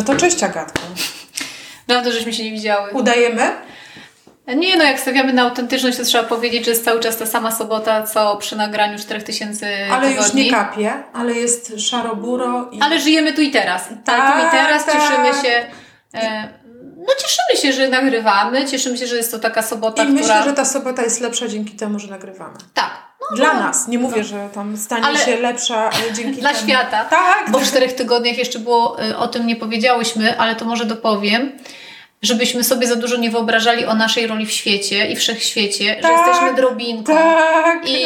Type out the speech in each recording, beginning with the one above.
No to cześć Agatka. Dawno żeśmy się nie widziały. Udajemy? Nie no, jak stawiamy na autentyczność, to trzeba powiedzieć, że jest cały czas ta sama sobota, co przy nagraniu 4000 Ale tygodni. już nie kapie, ale jest szaro-buro. I... Ale żyjemy tu i teraz. Tak, tu i teraz tak. cieszymy się. E, no cieszymy się, że nagrywamy, cieszymy się, że jest to taka sobota, I która... myślę, że ta sobota jest lepsza dzięki temu, że nagrywamy. Tak. No, Dla no, nas. Nie mówię, że tam stanie Ale się lepsza dzięki Dla temu. świata. Tak. Bo w czterech tygodniach jeszcze było, y, o tym nie powiedziałyśmy, ale to może dopowiem, żebyśmy sobie za dużo nie wyobrażali o naszej roli w świecie i wszechświecie, że Tak, jesteśmy drobinką. Tak. I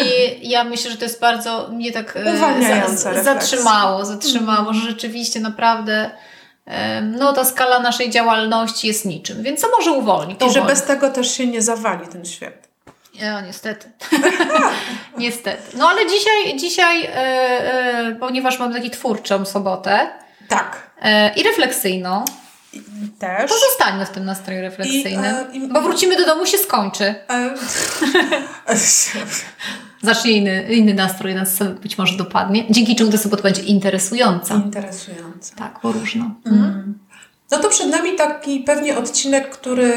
ja myślę, że to jest bardzo mnie tak Uwalniająca za, zatrzymało, zatrzymało, że rzeczywiście naprawdę no ta skala naszej działalności jest niczym, więc co może uwolni? To I że bez tego też się nie zawali ten świat. Ja, niestety. niestety. No ale dzisiaj, dzisiaj e, e, ponieważ mam taki twórczą sobotę Tak. i refleksyjną, Też. pozostańmy w tym nastroju refleksyjnym, I, e, i- bo wrócimy do domu się skończy. E, Zacznie inny, inny nastrój, nas być może dopadnie, dzięki czemu ta sobota będzie interesująca. Interesujące. Tak, bo różno. No to przed nami taki pewnie odcinek, który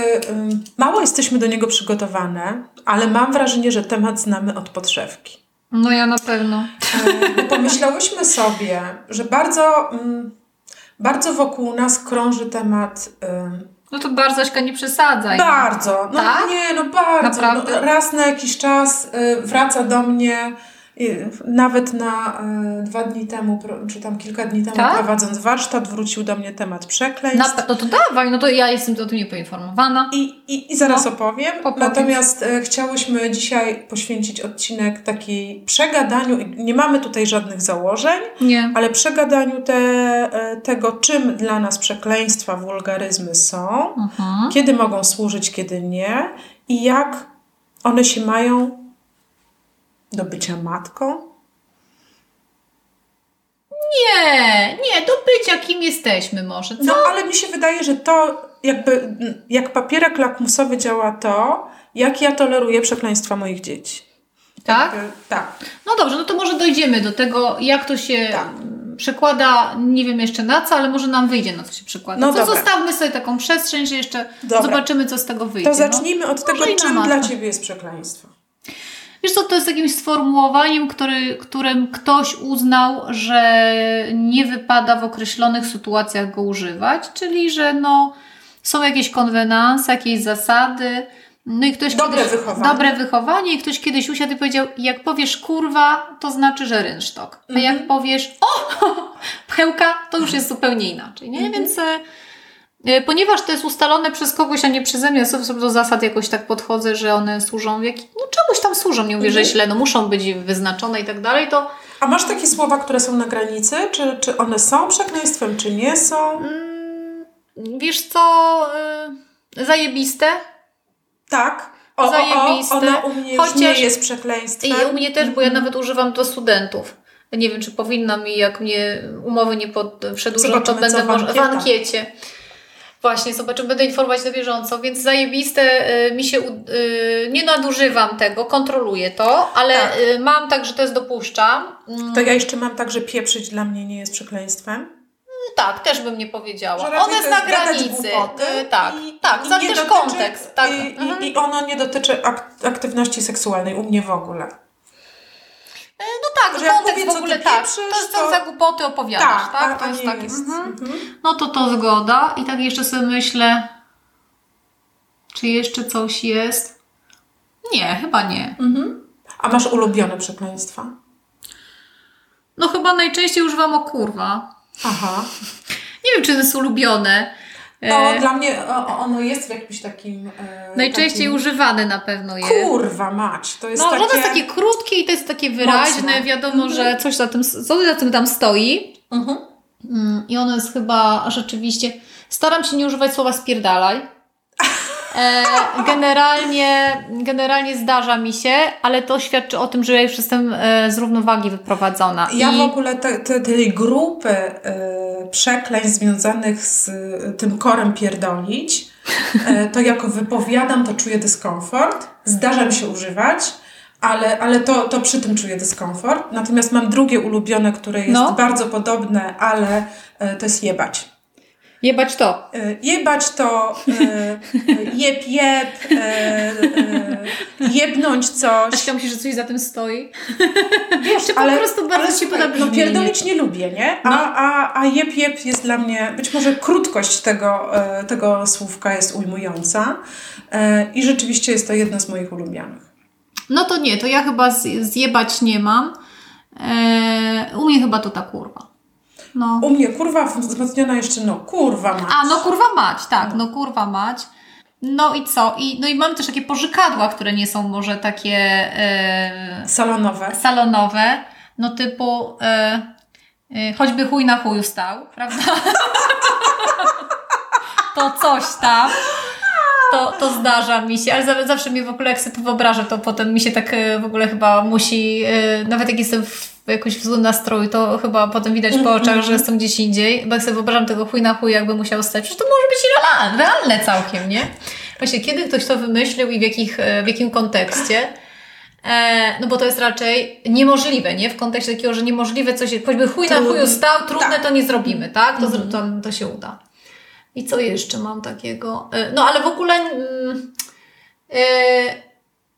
mało jesteśmy do niego przygotowane, ale mam wrażenie, że temat znamy od podszewki. No ja na pewno. E, pomyślałyśmy sobie, że bardzo, bardzo wokół nas krąży temat. No to bardzo Aśka nie przesadzaj. bardzo, no Tak? nie, no bardzo. Naprawdę? No, raz na jakiś czas y, wraca do mnie. Nawet na y, dwa dni temu, czy tam kilka dni temu Tak? prowadząc warsztat, wrócił do mnie temat przekleństw. Na, no to dawaj, no to ja jestem o tym niepoinformowana. I, i, I zaraz No, opowiem. opowiedz. Natomiast e, chciałyśmy dzisiaj poświęcić odcinek takiej przegadaniu. Nie mamy tutaj żadnych założeń, Nie. ale przegadaniu te, e, tego, czym dla nas przekleństwa, wulgaryzmy są, Mhm. kiedy mogą służyć, kiedy nie i jak one się mają do bycia matką. Nie, nie, do bycia kim jesteśmy może, co? No ale mi się wydaje, że to jakby jak papierek lakmusowy działa to, jak ja toleruję przekleństwa moich dzieci. tak? Jakby, tak. No dobrze, no to może dojdziemy do tego, jak to się Tak. przekłada, nie wiem jeszcze na co, ale może nam wyjdzie na co się przekłada. No to dobra. zostawmy sobie taką przestrzeń, że jeszcze Dobra. zobaczymy, co z tego wyjdzie. To zacznijmy od tego, i na czym dla Ciebie jest przekleństwo. Wiesz co, to jest jakimś sformułowaniem, który, którym ktoś uznał, że nie wypada w określonych sytuacjach go używać, czyli że no, są jakieś konwenanse, jakieś zasady, no i ktoś Dobre kiedyś, wychowanie. Dobre wychowanie i ktoś kiedyś usiadł i powiedział, jak powiesz kurwa, to znaczy, że rynsztok. A Mhm. jak powiesz o, pchełka, to już jest zupełnie inaczej, nie? Mhm. Więc... e, E, Ponieważ to jest ustalone przez kogoś, a nie przeze mnie, ja sobie do zasad jakoś tak podchodzę, że one służą, w jak... no czemuś tam służą, nie mówię, że Mhm. źle, no muszą być wyznaczone i tak dalej, to A masz takie słowa, które są na granicy? Czy, czy one są przekleństwem, czy nie są? mm, wiesz co, y, zajebiste Tak. O, o, o, Zajebiste. ono u mnie Chociaż- nie jest przekleństwem. i u mnie też, bo ja Mhm. nawet używam do studentów. Nie wiem, czy powinnam i jak mnie umowy nie pod, przedłużą, to będę może w ankiecie. Właśnie, zobaczymy, będę informować na bieżąco, więc zajebiste y, mi się, y, nie nadużywam tego, kontroluję to, ale Tak. y, mam tak, że to jest dopuszczam. Mm, To ja jeszcze mam tak, że pieprzyć dla mnie nie jest przekleństwem. Tak, też bym nie powiedziała. Że raczej On jest na granicy. głupoty tak, i- tak, i nie też dotyczy- kontekst. Tak. I, Mhm. i, I ono nie dotyczy ak- aktywności seksualnej u mnie w ogóle. No tak, że kontekst mówię, w co ogóle tak. pieprzysz, To jest to- za głupoty opowiadasz, tak? a, To a jest nie takie. jest. Mhm. Mhm. No to to zgoda. I tak jeszcze sobie myślę, czy jeszcze coś jest? Nie, chyba nie. Mhm. A masz ulubione przekleństwa? No chyba najczęściej używam o kurwa. Aha. Nie wiem, czy to jest ulubione. No, E, dla mnie ono jest w jakimś takim... E, najczęściej takim... używane na pewno jest. Kurwa mać, to jest No, takie... że ono jest takie krótkie i to jest takie wyraźne. Mocne. Wiadomo, że coś za tym, co za tym tam stoi. Mhm. Mm, I ono jest chyba rzeczywiście. Staram się nie używać słowa spierdalaj. E, generalnie, generalnie zdarza mi się, ale to świadczy o tym, że ja już jestem e, z równowagi wyprowadzona. Ja I w ogóle te, te, tej grupy y, przekleństw związanych z tym korem pierdolić, to jako wypowiadam, to czuję dyskomfort. Zdarza mi się używać, ale, ale to, to przy tym czuję dyskomfort. Natomiast mam drugie ulubione, które jest No. bardzo podobne, ale to jest jebać. Jebać to. E, jebać to, e, jeb, jeb, e, jebnąć coś. Aśka myślisz, że coś za tym stoi? Wiesz, Czy po ale, prostu bardzo ale słuchaj, podoba No pierdolić nie lubię, nie? A, No. a, a jeb, jeb jest dla mnie, być może krótkość tego, tego słówka jest ujmująca i rzeczywiście jest to jedno z moich ulubionych. No to nie, to ja chyba zjebać nie mam. u mnie chyba to ta kurwa. No. U mnie kurwa wzmocniona jeszcze, no kurwa mać. A, no kurwa mać, tak, no, no kurwa mać. No i co? I, no i mam też takie pożykadła, które nie są może takie... E, salonowe. Salonowe. No typu e, e, choćby chuj na chuju stał, prawda? to coś tam. To, to zdarza mi się, ale zawsze mi w ogóle jak sobie to wyobrażę, to potem mi się tak w ogóle chyba musi, nawet jak jestem w jakoś w złym nastroju, to chyba potem widać po oczach, że jestem gdzieś indziej. Bo jak sobie wyobrażam tego chuj na chuj, jakby musiał stać, przecież to może być realne, realne całkiem, nie? Właśnie, kiedy ktoś to wymyślił i w, jakich, e, w jakim kontekście? E, no bo to jest raczej niemożliwe, nie? W kontekście takiego, że niemożliwe coś, choćby chuj na chuju stał, trudne tak. to nie zrobimy, tak? To, mhm. to, to się uda. I co jeszcze mam takiego? E, no ale w ogóle... Mm,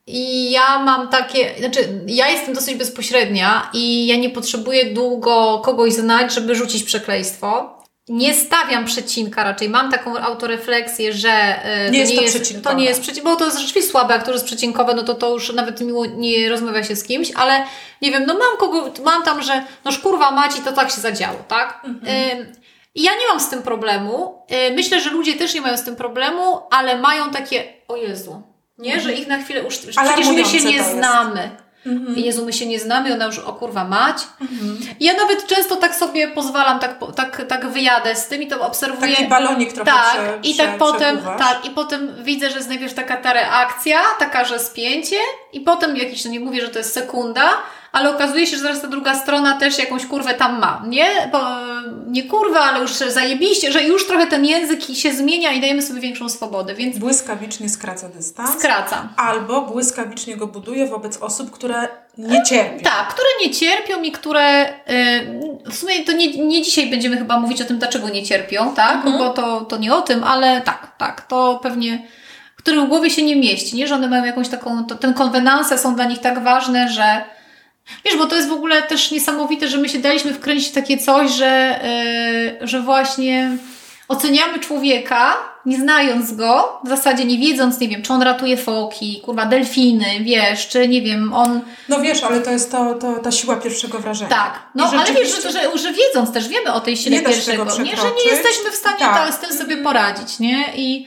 i ja mam takie, znaczy, ja jestem dosyć bezpośrednia i ja nie potrzebuję długo kogoś znać, żeby rzucić przekleństwo. Nie stawiam przecinka raczej. Mam taką autorefleksję, że yy, nie jest to, nie jest, to nie jest przecinkowe, bo to jest rzeczywiście słabe, jak to jest przecinkowe, no to to już nawet miło nie rozmawia się z kimś, ale nie wiem, no mam kogo, mam tam, że no szkurwa maci, to tak się zadziało, tak? Mhm. I ja nie mam z tym problemu. Yy, myślę, że ludzie też nie mają z tym problemu, ale mają takie, o Jezu, nie? Że ich na chwilę usz... Przecież my się nie znamy. Mhm. Jezu, my się nie znamy, ona już, o kurwa, mać. Mhm. Ja nawet często tak sobie pozwalam, tak, tak, tak wyjadę z tym i to obserwuję. Taki balonik trochę Tak, prze, i tak potem, tak, i potem widzę, że jest najpierw taka ta reakcja, taka, że spięcie i potem jakiś, no nie mówię, że to jest sekunda, ale okazuje się, że zaraz ta druga strona też jakąś kurwę tam ma, nie? Bo, nie kurwę, ale już zajebiście, że już trochę ten język się zmienia i dajemy sobie większą swobodę, więc... Błyskawicznie skraca dystans. Skraca. Albo błyskawicznie go buduje wobec osób, które nie cierpią. Tak, które nie cierpią i które yy, w sumie to nie, nie dzisiaj będziemy chyba mówić o tym, dlaczego nie cierpią, tak? Mhm. Bo to, to nie o tym, ale tak, tak, to pewnie których w głowie się nie mieści, nie? Że one mają jakąś taką, to, ten konwenanse są dla nich tak ważne, że Wiesz, bo to jest w ogóle też niesamowite, że my się daliśmy wkręcić w takie coś, że, yy, że właśnie oceniamy człowieka, nie znając go, w zasadzie nie wiedząc, nie wiem, czy on ratuje foki, kurwa, delfiny, wiesz, czy nie wiem, on... No wiesz, ale to jest to, to ta siła pierwszego wrażenia. Tak, no ale wiesz, że, że, że wiedząc też, wiemy o tej sile nie pierwszego, nie, że nie jesteśmy w stanie tak. z tym sobie poradzić, nie? I...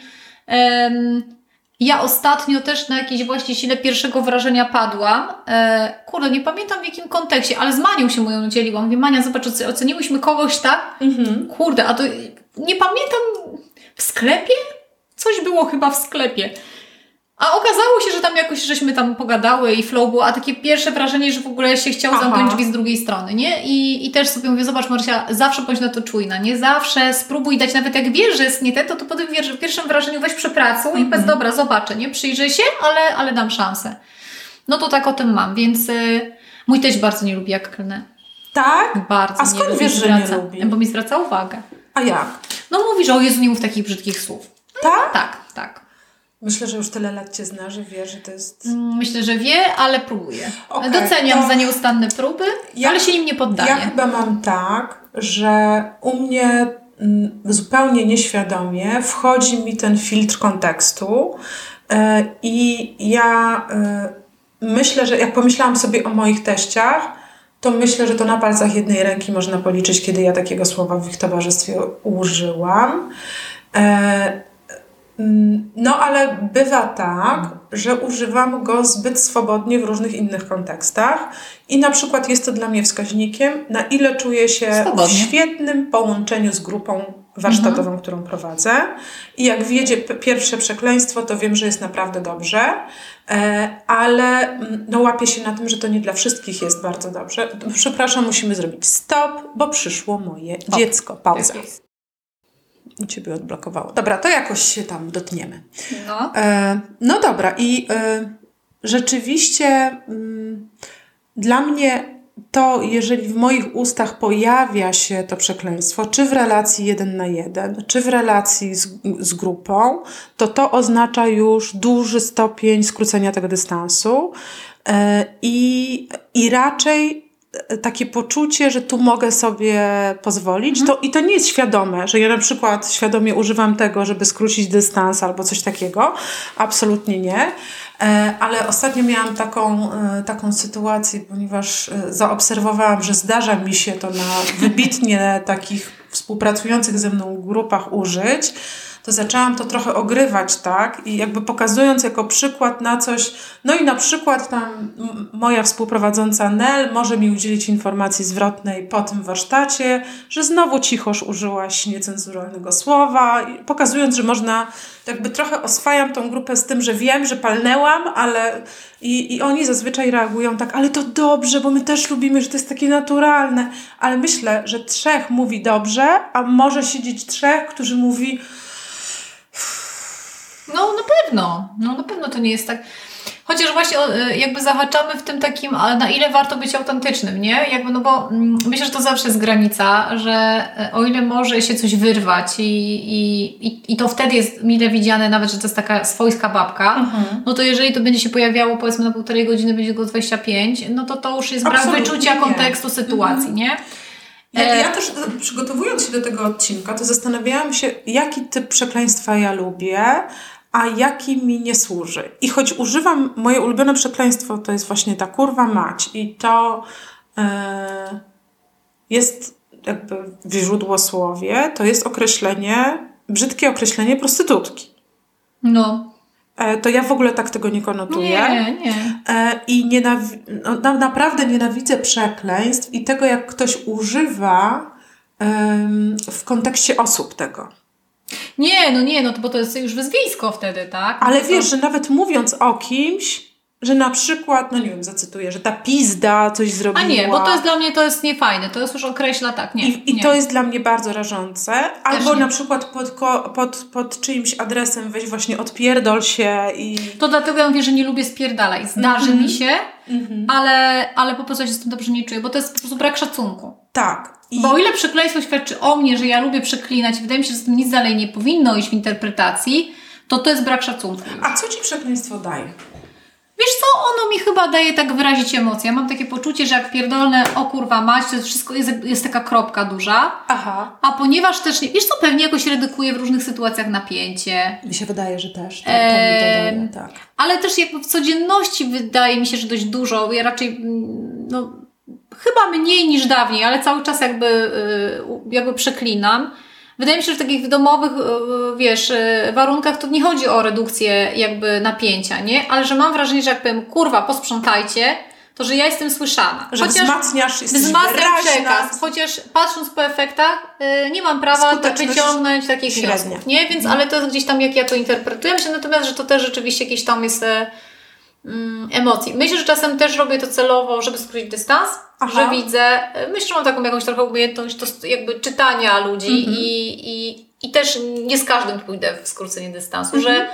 Ja ostatnio też na jakiejś właśnie sile pierwszego wrażenia padłam. E, kurde, nie pamiętam w jakim kontekście, ale z Manią się moją dzieliłam. Mówię, Mania, zobacz, oceniłyśmy kogoś tak. Mhm. Kurde, a to nie pamiętam w sklepie? Coś było chyba w sklepie. A okazało się, że tam jakoś żeśmy tam pogadały i flow było, a takie pierwsze wrażenie, że w ogóle się chciał zamknąć drzwi z drugiej strony, nie? I, I też sobie mówię, zobacz Marcia, zawsze bądź na to czujna, nie? Zawsze spróbuj dać, nawet jak wiesz, że jest nie te, to, to potem wiesz, że w pierwszym wrażeniu weź przepracuj mm -hmm. i bez dobra, zobaczę, nie? Przyjrzę się, ale, ale dam szansę. No to tak o tym mam, więc y, mój też bardzo nie lubi jak klnę. Tak? Bardzo A skąd wiesz, że nie lubi? Bo mi zwraca uwagę. A jak? No mówi, że o Jezu, nie mów takich brzydkich słów. Tak? Tak, tak. Myślę, że już tyle lat Cię zna, że wie, że to jest... Mm, myślę, że wie, ale próbuje. Okay, Doceniam za nieustanne próby, ja, ale się im nie poddaję. Ja chyba mam tak, że u mnie mm, zupełnie nieświadomie wchodzi mi ten filtr kontekstu e, i ja e, myślę, że jak pomyślałam sobie o moich teściach, to myślę, że to na palcach jednej ręki można policzyć, kiedy ja takiego słowa w ich towarzystwie użyłam. Mm, no, ale bywa tak, że używam go zbyt swobodnie w różnych innych kontekstach i na przykład jest to dla mnie wskaźnikiem, na ile czuję się swobodnie. w świetnym połączeniu z grupą warsztatową, mhm. którą prowadzę. I jak wjedzie pierwsze przekleństwo, to wiem, że jest naprawdę dobrze, e, ale mm, no, łapię się na tym, że to nie dla wszystkich jest bardzo dobrze. Przepraszam, musimy zrobić stop, bo przyszło moje dziecko. Pauza u Ciebie odblokowało. Dobra, to jakoś się tam dotniemy. No, e, no dobra, i e, rzeczywiście m, mm, dla mnie to jeżeli w moich ustach pojawia się to przekleństwo, czy w relacji jeden na jeden, czy w relacji z, z grupą, to to oznacza już duży stopień skrócenia tego dystansu. E, I, i raczej takie poczucie, że tu mogę sobie pozwolić. Mhm. To, I to nie jest świadome, że ja na przykład świadomie używam tego, żeby skrócić dystans albo coś takiego. Absolutnie nie. E, ale ostatnio miałam taką, e, taką sytuację, ponieważ e, zaobserwowałam, że zdarza mi się to na wybitnie takich współpracujących ze mną grupach użyć to zaczęłam to trochę ogrywać, tak? I jakby pokazując jako przykład na coś, no i na przykład tam moja współprowadząca Nel może mi udzielić informacji zwrotnej po tym warsztacie, że znowu cichoż użyłaś niecenzuralnego słowa, pokazując, że można, jakby trochę oswajam tą grupę z tym, że wiem, że palnęłam, ale i, i oni zazwyczaj reagują tak, ale to dobrze, bo my też lubimy, że to jest takie naturalne, ale myślę, że trzech mówi dobrze, a może siedzieć trzech, którzy mówi no na pewno, no na pewno to nie jest tak. Chociaż właśnie e, jakby zahaczamy w tym takim, na ile warto być autentycznym, nie? Jakby, no bo mm, myślę, że to zawsze jest granica, że e, o ile może się coś wyrwać i, i, i to wtedy jest mile widziane, nawet, że to jest taka swojska babka, mhm. no to jeżeli to będzie się pojawiało powiedzmy na półtorej godziny, będzie go 25, no to to już jest brak wyczucia kontekstu sytuacji, mhm. nie? Ja, ja też przygotowując się do tego odcinka, to zastanawiałam się, jaki typ przekleństwa ja lubię, a jaki mi nie służy. I choć używam, moje ulubione przekleństwo to jest właśnie ta kurwa mać i to yy, jest jakby w źródłosłowie, to jest określenie, brzydkie określenie prostytutki. No. E, to ja w ogóle tak tego nie konotuję. Nie, nie. E, I nienawi- no, naprawdę nienawidzę przekleństw i tego, jak ktoś używa um, w kontekście osób tego. Nie, no nie, no to bo to jest już wyzwisko wtedy, tak? Ale no wiesz, że nawet mówiąc o kimś, że na przykład, no nie wiem, zacytuję, że ta pizda coś zrobiła. A nie, bo to jest dla mnie to jest niefajne, to jest już określa tak, nie. I, i nie. to jest dla mnie bardzo rażące. Albo na przykład pod, pod, pod czyimś adresem weź właśnie odpierdol się i... To dlatego ja mówię, że nie lubię spierdalać. Zdarzy mm -hmm. mi się, mm -hmm. ale, ale po prostu się z tym dobrze nie czuję, bo to jest po prostu brak szacunku. Tak. I... Bo o ile przekleństwo świadczy o mnie, że ja lubię przeklinać, wydaje mi się, że z tym nic dalej nie powinno iść w interpretacji, to to jest brak szacunku. A co ci przekleństwo daje? Wiesz co, ono mi chyba daje tak wyrazić emocje. Ja mam takie poczucie, że jak pierdolne, o kurwa mać, to wszystko jest, jest taka kropka duża. Aha. A ponieważ też, nie, wiesz co, pewnie jakoś redukuje w różnych sytuacjach napięcie. Mi się wydaje, że też. To, to eee, daje, tak. Ale też jakby w codzienności wydaje mi się, że dość dużo. Ja raczej, no, chyba mniej niż dawniej, ale cały czas jakby, y, jakby przeklinam. Wydaje mi się, że w takich domowych, e, wiesz, e, warunkach to nie chodzi o redukcję jakby napięcia, nie? Ale że mam wrażenie, że jak powiem, kurwa, posprzątajcie, to że ja jestem słyszana. Że chociaż wzmacniasz, jesteś wzmacniam przekaz, chociaż patrząc po efektach, yy, nie mam prawa tak wyciągnąć takich średnia. wniosków, nie? Więc, ale to jest gdzieś tam, jak ja to interpretuję. Myślę natomiast, że to też rzeczywiście jakieś tam jest emocji. Myślę, że czasem też robię to celowo, żeby skrócić dystans, Aha. że widzę, myślę, że mam taką jakąś trochę umiejętność to jakby czytania ludzi mhm. i, i, i też nie z każdym pójdę w skrócenie dystansu, mhm. że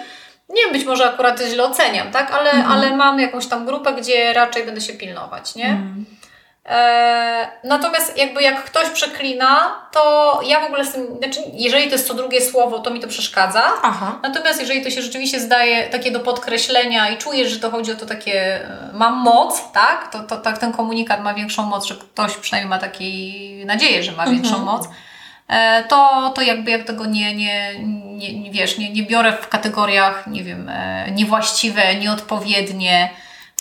nie wiem, być może akurat źle oceniam, tak, ale, mhm. ale mam jakąś tam grupę, gdzie raczej będę się pilnować, nie? Mhm. E, natomiast jakby jak ktoś przeklina, to ja w ogóle z tym, znaczy jeżeli to jest co drugie słowo, to mi to przeszkadza. Aha. Natomiast jeżeli to się rzeczywiście zdaje takie do podkreślenia i czujesz, że to chodzi o to takie, e, mam moc, tak? To, to tak ten komunikat ma większą moc, że ktoś przynajmniej ma taką nadzieję, że ma mhm. większą moc. E, to, to jakby jak tego nie, nie, nie, nie wiesz, nie, nie biorę w kategoriach, nie wiem, niewłaściwe, nieodpowiednie,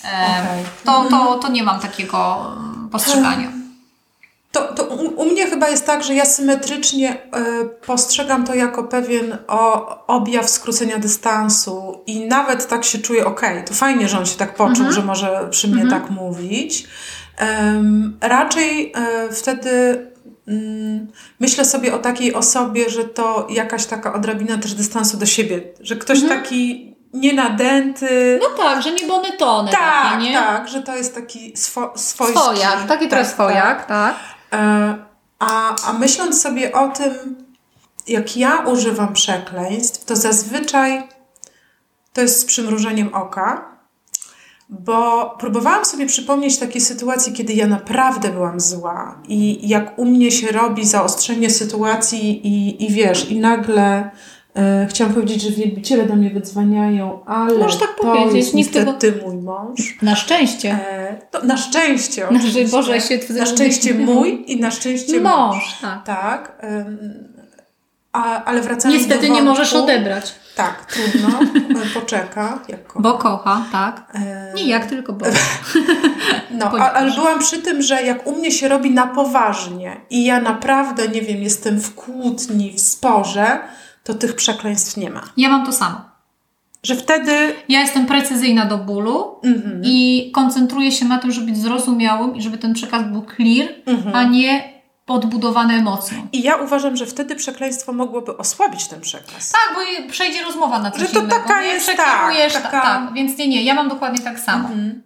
okay. to, to, to nie mam takiego postrzegania. To, to u, u, mnie chyba jest tak, że ja symetrycznie y, postrzegam to jako pewien o, objaw skrócenia dystansu i nawet tak się czuję, okej, okay, to fajnie, że on się tak poczuł, -hmm. że może przy mnie -hmm. tak mówić. Um, raczej y, wtedy mm, myślę sobie o takiej osobie, że to jakaś taka odrobina też dystansu do siebie, że ktoś -hmm. taki nienadęty. No tak, że nie bonetony tak, takie, nie? Tak, że to jest taki swo, swojski. Swojak, taki tak, swojak, tak. tak. A, a myśląc sobie o tym, jak ja używam przekleństw, to zazwyczaj to jest z przymrużeniem oka, bo próbowałam sobie przypomnieć takie sytuacje, kiedy ja naprawdę byłam zła i jak u mnie się robi zaostrzenie sytuacji i, i wiesz, i nagle e, chciałam powiedzieć, że wielbiciele do mnie wydzwaniają, ale Możesz tak to powiedzieć, jest nikt niestety mój mąż. Na szczęście. E, to na szczęście oczywiście. Boże, się Na szczęście mój i na szczęście mąż. Mąż, tak. Tak. em, a, ale wracając Niestety do nie możesz wątku- odebrać, Tak, trudno. E, Poczeka. Jak kocha. bo kocha, tak. E, Nie jak, tylko bo. No, a, ale byłam przy tym, że jak u mnie się robi na poważnie i ja naprawdę, nie wiem, jestem w kłótni, w sporze, to tych przekleństw nie ma. Ja mam to samo. Że wtedy... Ja jestem precyzyjna do bólu Mhm, i koncentruję się na tym, żeby być zrozumiałym i żeby ten przekaz był clear, mhm. a nie podbudowany emocją. I ja uważam, że wtedy przekleństwo mogłoby osłabić ten przekaz. Tak, bo przejdzie rozmowa na coś Że to innego. taka nie? jest, tak, ta- taka- tak, więc nie, nie, ja mam dokładnie tak samo. Mhm.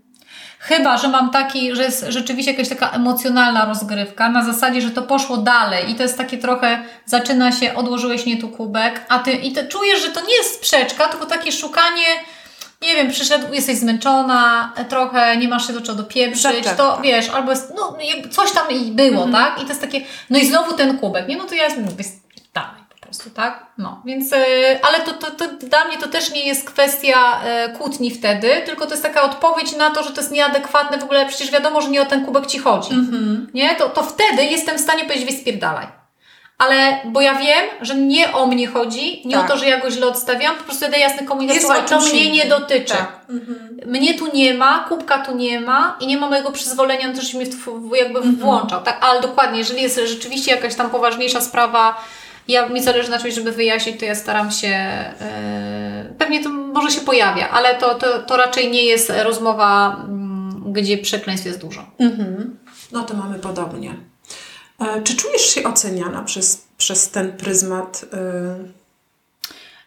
Chyba, że mam taki, że jest rzeczywiście jakaś taka emocjonalna rozgrywka, na zasadzie, że to poszło dalej i to jest takie trochę, zaczyna się, odłożyłeś nie tu kubek, a ty, i ty czujesz, że to nie jest sprzeczka, tylko takie szukanie, nie wiem, przyszedł, jesteś zmęczona, trochę nie masz się do czego dopieprzyć, Zaczepka. to wiesz, albo jest, no coś tam i było, Mhm. tak? I to jest takie, no i znowu ten kubek, nie? No to ja po prostu, tak? No, więc, e, ale to, to, to dla mnie to też nie jest kwestia e, kłótni wtedy, tylko to jest taka odpowiedź na to, że to jest nieadekwatne, w ogóle przecież wiadomo, że nie o ten kubek Ci chodzi, Mhm. nie? To, to wtedy jestem w stanie powiedzieć, weź spierdalaj. Ale, bo ja wiem, że nie o mnie chodzi, nie Tak. o to, że ja go źle odstawiam, po prostu daję jasny komunikat, słuchaj, to mnie nie dotyczy. Tak. Mhm. Mnie tu nie ma, kubka tu nie ma i nie ma mojego przyzwolenia na to, że mnie w, jakby Mhm. włączał. Tak, ale dokładnie, jeżeli jest rzeczywiście jakaś tam poważniejsza sprawa, ja mi zależy na czymś, żeby wyjaśnić, to ja staram się. Yy, pewnie to może się pojawia, ale to, to, to raczej nie jest rozmowa, mm, gdzie przekleństw jest dużo. Mhm. No to mamy podobnie. E, Czy czujesz się oceniana przez, przez ten pryzmat? y,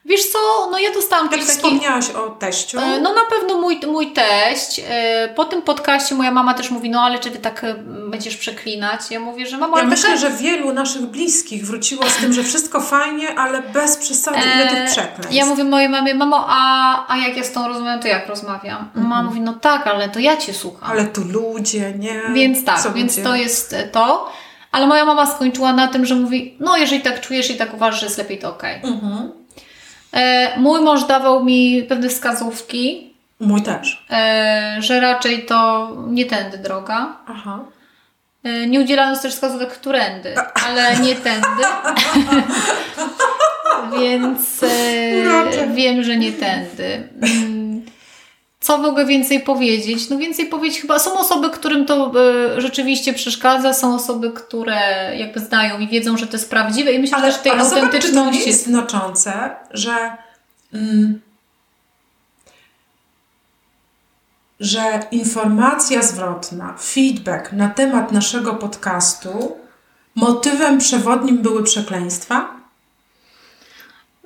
Wiesz co, no ja dostałam Tak taki. wspomniałaś o teściu. E, No na pewno mój, mój teść. e, Po tym podcaście moja mama też mówi, no ale czy ty tak e, będziesz przeklinać? Ja mówię, że mamo, Ja myślę, taka- że wielu naszych bliskich wróciło z tym, że wszystko fajnie, ale bez przesady, ile tych przekleństw. Ja mówię mojej mamie, mamo, a, a jak ja z tą rozmawiam, to jak rozmawiam? Mama mówi, no tak, ale to ja Cię słucham. Ale tu ludzie, nie? Więc tak, Co więc to jest to. Ale moja mama skończyła na tym, że mówi, no jeżeli tak czujesz i tak uważasz, że jest lepiej, to okej. Mhm. E, Mój mąż dawał mi pewne wskazówki, Mój też. e, że raczej to nie tędy droga. Aha. E, Nie udzielając też wskazówek którędy, ale nie tędy. Więc wiem, że nie tędy. Co mogę więcej powiedzieć? No więcej powiedzieć chyba są osoby, którym to e, rzeczywiście przeszkadza, są osoby, które jakby znają i wiedzą, że to jest prawdziwe i myślę, Ale, że tej ale zobacz, czy to nie autentyczności jest znaczące, że, mm, że informacja zwrotna, feedback na temat naszego podcastu motywem przewodnim były przekleństwa?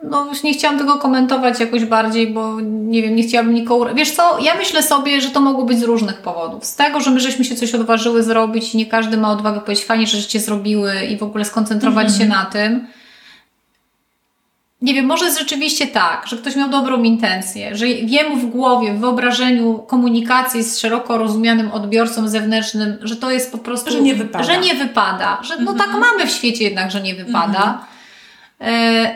No już nie chciałam tego komentować jakoś bardziej, bo nie wiem, nie chciałabym nikogo... Wiesz co, ja myślę sobie, że to mogło być z różnych powodów. Z tego, że my żeśmy się coś odważyły zrobić i nie każdy ma odwagę powiedzieć fajnie, że żeście zrobiły i w ogóle skoncentrować się na tym. Nie wiem, może jest rzeczywiście tak, że ktoś miał dobrą intencję, że jemu w głowie, w wyobrażeniu komunikacji z szeroko rozumianym odbiorcą zewnętrznym, że to jest po prostu... Że nie wypada. Że nie wypada. Że no tak mamy w świecie jednak, że nie wypada. E,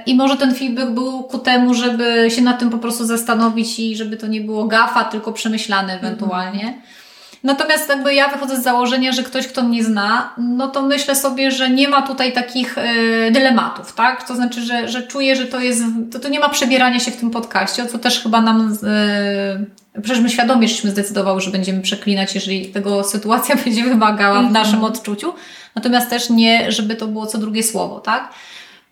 I może ten feedback był ku temu, żeby się nad tym po prostu zastanowić i żeby to nie było gafa, tylko przemyślane ewentualnie. Natomiast jakby ja wychodzę z założenia, że ktoś, kto mnie zna, no to myślę sobie, że nie ma tutaj takich e, dylematów, tak? To znaczy, że, że czuję, że to jest, to, to nie ma przebierania się w tym podcaście, o co też chyba nam, e, przecież my świadomie żeśmy zdecydowały, że będziemy przeklinać, jeżeli tego sytuacja będzie wymagała w naszym odczuciu. Natomiast też nie, żeby to było co drugie słowo, tak?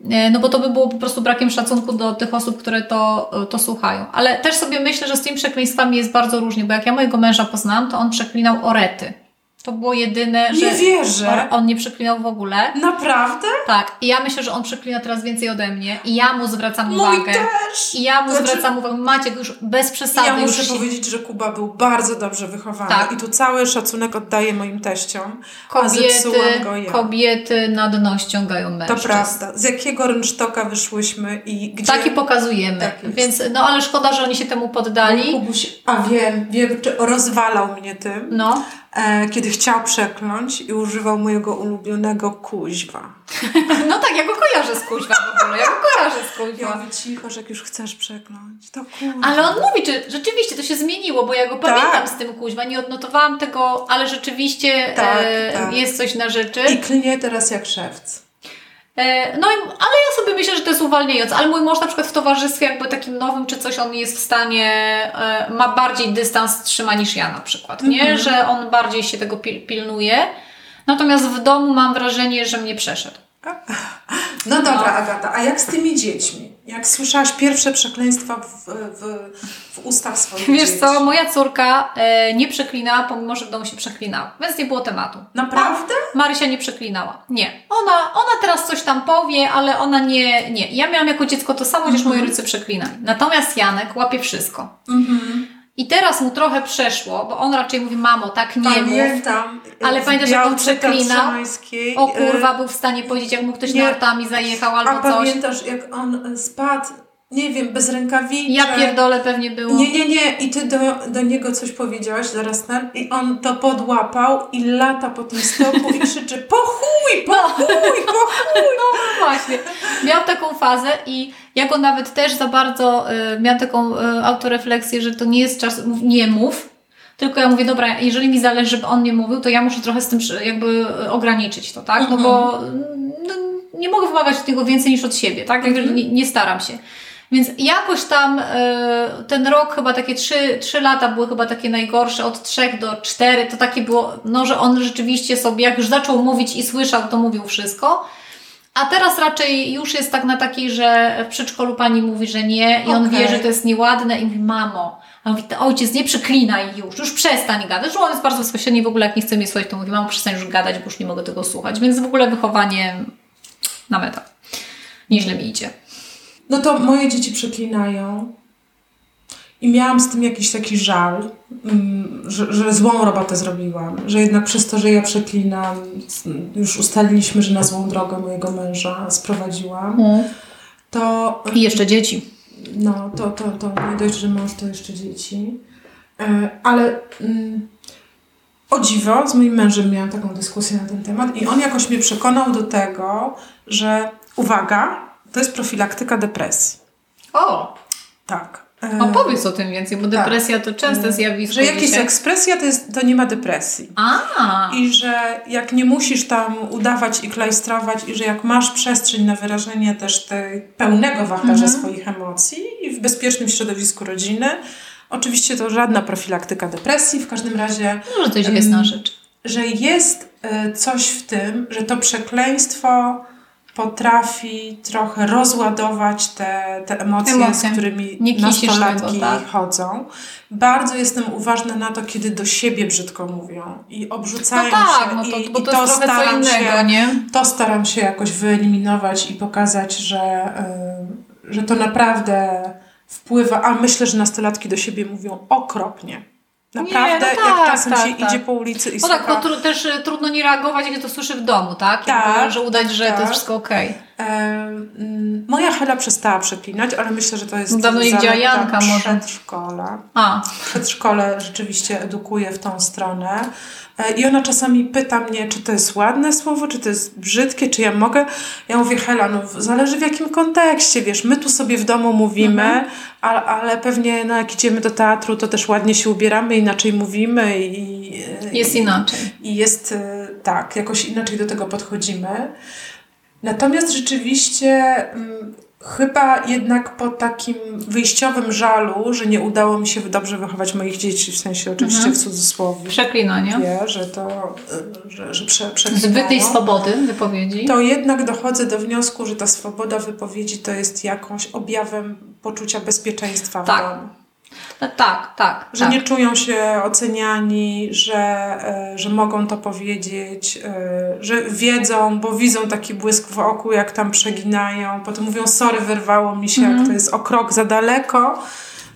E, No bo to by było po prostu brakiem szacunku do tych osób, które to, to słuchają. Ale też sobie myślę, że z tymi przekleństwami jest bardzo różnie, bo jak ja mojego męża poznałam, to on przeklinał orety. To było jedyne, Nie że wierzę. on nie przeklinał w ogóle. Naprawdę? Tak, i ja myślę, że on przeklina teraz więcej ode mnie i ja mu zwracam Mój uwagę. też. I ja mu Znaczy- zwracam uwagę, Maciek już bez przesady. Ja już muszę się- powiedzieć, że Kuba był bardzo dobrze wychowany Tak. i tu cały szacunek oddaję moim teściom, a zepsułam go Kobiety, ja. kobiety na dno ściągają To mężczyzn. prawda. Z jakiego rynsztoka wyszłyśmy i gdzie... Tak i pokazujemy. Tak. Więc, no ale szkoda, że oni się temu poddali. Kubuś, a wiem, wiem, czy rozwalał mnie tym, No. E, kiedy chciał przekląć i używał mojego ulubionego kuźwa. no tak, ja go kojarzę z kuźwa w ogóle. Ja go kojarzę z Ja kuźwa. mówię cicho, że jak już chcesz przekląć, to kuźwa. Ale on mówi, czy rzeczywiście to się zmieniło, bo ja go Tak. pamiętam z tym kuźwa, nie odnotowałam tego, ale rzeczywiście Tak, e, tak. jest coś na rzeczy. I klnie teraz jak szewc. E, No, i- ale ja sobie myślę, że to jest uwalniające. Ale mój mąż na przykład w towarzystwie jakby takim nowym czy coś, on jest w stanie, e, ma bardziej dystans trzyma niż ja na przykład, nie? Mhm. Że on bardziej się tego pil- pilnuje. Natomiast w domu mam wrażenie, że mnie przeszedł. No dobra, Agata, a jak z tymi dziećmi? Jak słyszałaś pierwsze przekleństwa w, w, w ustach swoich Wiesz dzieci? co, moja córka e, nie przeklinała, pomimo, że w domu się przeklinała. Więc nie było tematu. Naprawdę? Marysia nie przeklinała. Nie. Ona, ona teraz coś tam powie, ale ona nie, nie. Ja miałam jako dziecko to samo, chociaż moi rodzice przeklinali. Natomiast Janek łapie wszystko. Mhm. I teraz mu trochę przeszło, bo on raczej mówi, mamo, tak nie mów. Pamiętam. Ale w pamiętasz, jak on? Tatrzańskiej, O kurwa, e, był w stanie powiedzieć, jak mu ktoś nie. nartami zajechał albo A coś. pamiętasz, jak on spadł, nie wiem, bez rękawiczek? Ja pierdolę pewnie było. Nie, nie, nie. I ty do, do niego coś powiedziałaś zaraz ten i on to podłapał i lata po tym stoku i krzyczy po chuj, po chuj, po chuj. No właśnie. Miał taką fazę i ja go nawet też za bardzo y, miałam taką y, autorefleksję, że to nie jest czas, nie mów. Tylko ja mówię, dobra, jeżeli mi zależy, żeby on nie mówił, to ja muszę trochę z tym jakby y, ograniczyć to, tak? No bo no, nie mogę wymagać od niego więcej niż od siebie, tak? Jakby nie, nie staram się. Więc jakoś tam y, ten rok, chyba takie trzy, trzy lata były chyba takie najgorsze, od trzech do cztery, to takie było, no, że on rzeczywiście sobie, jak już zaczął mówić i słyszał, to mówił wszystko. A teraz raczej już jest tak na takiej, że w przedszkolu pani mówi, że nie i on wie, że to jest nieładne i mówi, mamo, a on mówi, "Ty, ojciec, nie przeklinaj już, już przestań gadać. On jest bardzo bezpośredni w ogóle jak nie chce mnie słuchać, to mówi, mamo, przestań już gadać, bo już nie mogę tego słuchać. Więc w ogóle wychowanie na metę. Nieźle mi idzie. No to moje dzieci przeklinają. I miałam z tym jakiś taki żal, mm, że, że złą robotę zrobiłam. Że jednak przez to, że ja przeklinam, już ustaliliśmy, że na złą drogę mojego męża sprowadziłam, to I jeszcze dzieci. no, to, to, to nie dość, że mąż, to jeszcze dzieci. E, Ale mm, o dziwo, z moim mężem miałam taką dyskusję na ten temat i on jakoś mnie przekonał do tego, że uwaga, to jest profilaktyka depresji. O, Tak. E, opowiedz o tym więcej, bo tak. depresja to częste zjawisko Że jak jest ekspresja, to, jest, to nie ma depresji. A, I że jak nie musisz tam udawać i klajstrować, i że jak masz przestrzeń na wyrażenie też tej pełnego wachlarza Mhm. swoich emocji i w bezpiecznym środowisku rodziny, oczywiście to żadna profilaktyka depresji, w każdym razie, może coś jest na rzecz. że jest e, coś w tym, że to przekleństwo potrafi trochę rozładować te, te emocje, Emocje. z którymi Nie nastolatki tak. chodzą. Bardzo jestem uważna na to, kiedy do siebie brzydko mówią i No obrzucają tak, się. no to, i, bo i to jest trochę co staram innego, się, nie? To staram się jakoś wyeliminować i pokazać, że, y, że to naprawdę wpływa, a myślę, że nastolatki do siebie mówią okropnie. Naprawdę, no tak, jak czasem tak, się tak. idzie po ulicy i No tak, bo tru, też y, trudno nie reagować, jak to słyszy w domu, tak? Tak, Jakby, że udać, że to tak. jest wszystko okej. Em, Moja Hela przestała przeklinać, ale myślę, że to jest Dawno nie widziała zaleta Janka może. przedszkola. A, przedszkole rzeczywiście edukuje w tą stronę. E, I ona czasami pyta mnie, czy to jest ładne słowo, czy to jest brzydkie, czy ja mogę. Ja mówię, Hela, no zależy w jakim kontekście, wiesz, my tu sobie w domu mówimy, Mhm. a, ale pewnie no, jak idziemy do teatru, to też ładnie się ubieramy, inaczej mówimy i... jest i, inaczej. i jest e, tak, jakoś inaczej do tego podchodzimy. Natomiast rzeczywiście mm, chyba jednak po takim wyjściowym żalu, że nie udało mi się dobrze wychować moich dzieci, w sensie oczywiście Mhm. w cudzysłowie, Przeklinanie. wie, że to, y, że, że prze, Zbytej swobody wypowiedzi. to jednak dochodzę do wniosku, że ta swoboda wypowiedzi to jest jakąś objawem poczucia bezpieczeństwa w Tak. domu. No, tak, tak. Że tak. nie czują się oceniani, że, e, że mogą to powiedzieć, e, że wiedzą, bo widzą taki błysk w oku, jak tam przeginają. Potem mówią, sorry, wyrwało mi się, jak Mhm. to jest o krok za daleko.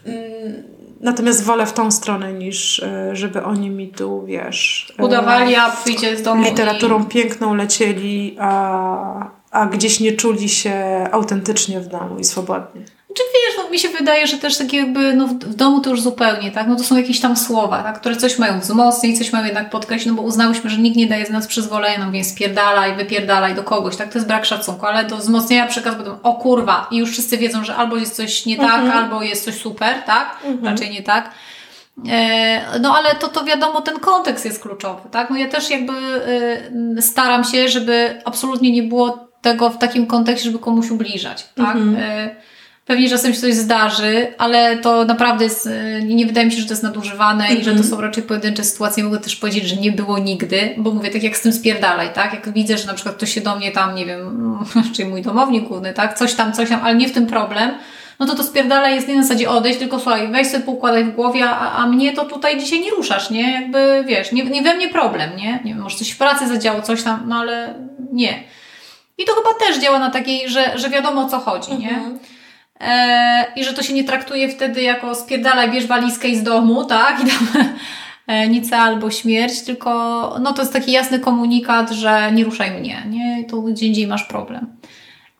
Mm, Natomiast wolę w tą stronę, niż e, żeby oni mi tu, wiesz... Udawali, a wyjdzie z domu literaturą piękną lecieli, a, a gdzieś nie czuli się autentycznie w domu i swobodnie. Czy wiesz, no mi się wydaje, że też takie jakby no, w, domu to już zupełnie, tak? No to są jakieś tam słowa, tak? które coś mają wzmocnić, coś mają jednak podkreślić, no bo uznałyśmy, że nikt nie daje z nas przyzwolenia, no więc spierdalaj, wypierdalaj do kogoś, tak? To jest brak szacunku, ale do wzmocnienia przekazu będą, o kurwa, i już wszyscy wiedzą, że albo jest coś nie tak, albo jest coś super, tak? Raczej nie tak. E, No ale to, to wiadomo, ten kontekst jest kluczowy, tak? No ja też jakby e, staram się, żeby absolutnie nie było tego w takim kontekście, żeby komuś ubliżać, tak? E, Pewnie czasem się coś zdarzy, ale to naprawdę jest, e, nie wydaje mi się, że to jest nadużywane i że to są raczej pojedyncze sytuacje. Mogę też powiedzieć, że nie było nigdy, bo mówię, tak jak z tym spierdalaj, tak? Jak widzę, że na przykład ktoś się do mnie tam, nie wiem, czyli mój domownik główny, tak? Coś tam, coś tam, ale nie w tym problem, no to to spierdala jest nie na zasadzie odejść, tylko słuchaj, weź sobie poukładaj w głowie, a, a mnie to tutaj dzisiaj nie ruszasz, nie? Jakby, wiesz, nie, nie we mnie problem, nie? Nie wiem, może coś w pracy zadziało, coś tam, no ale nie. I to chyba też działa na takiej, że, że wiadomo o co chodzi, nie? E, I że to się nie traktuje wtedy jako spierdalaj, bierz walizkę i z domu, tak? I tam e, nic albo śmierć, tylko no to jest taki jasny komunikat, że nie ruszaj mnie, nie? To gdzie indziej masz problem.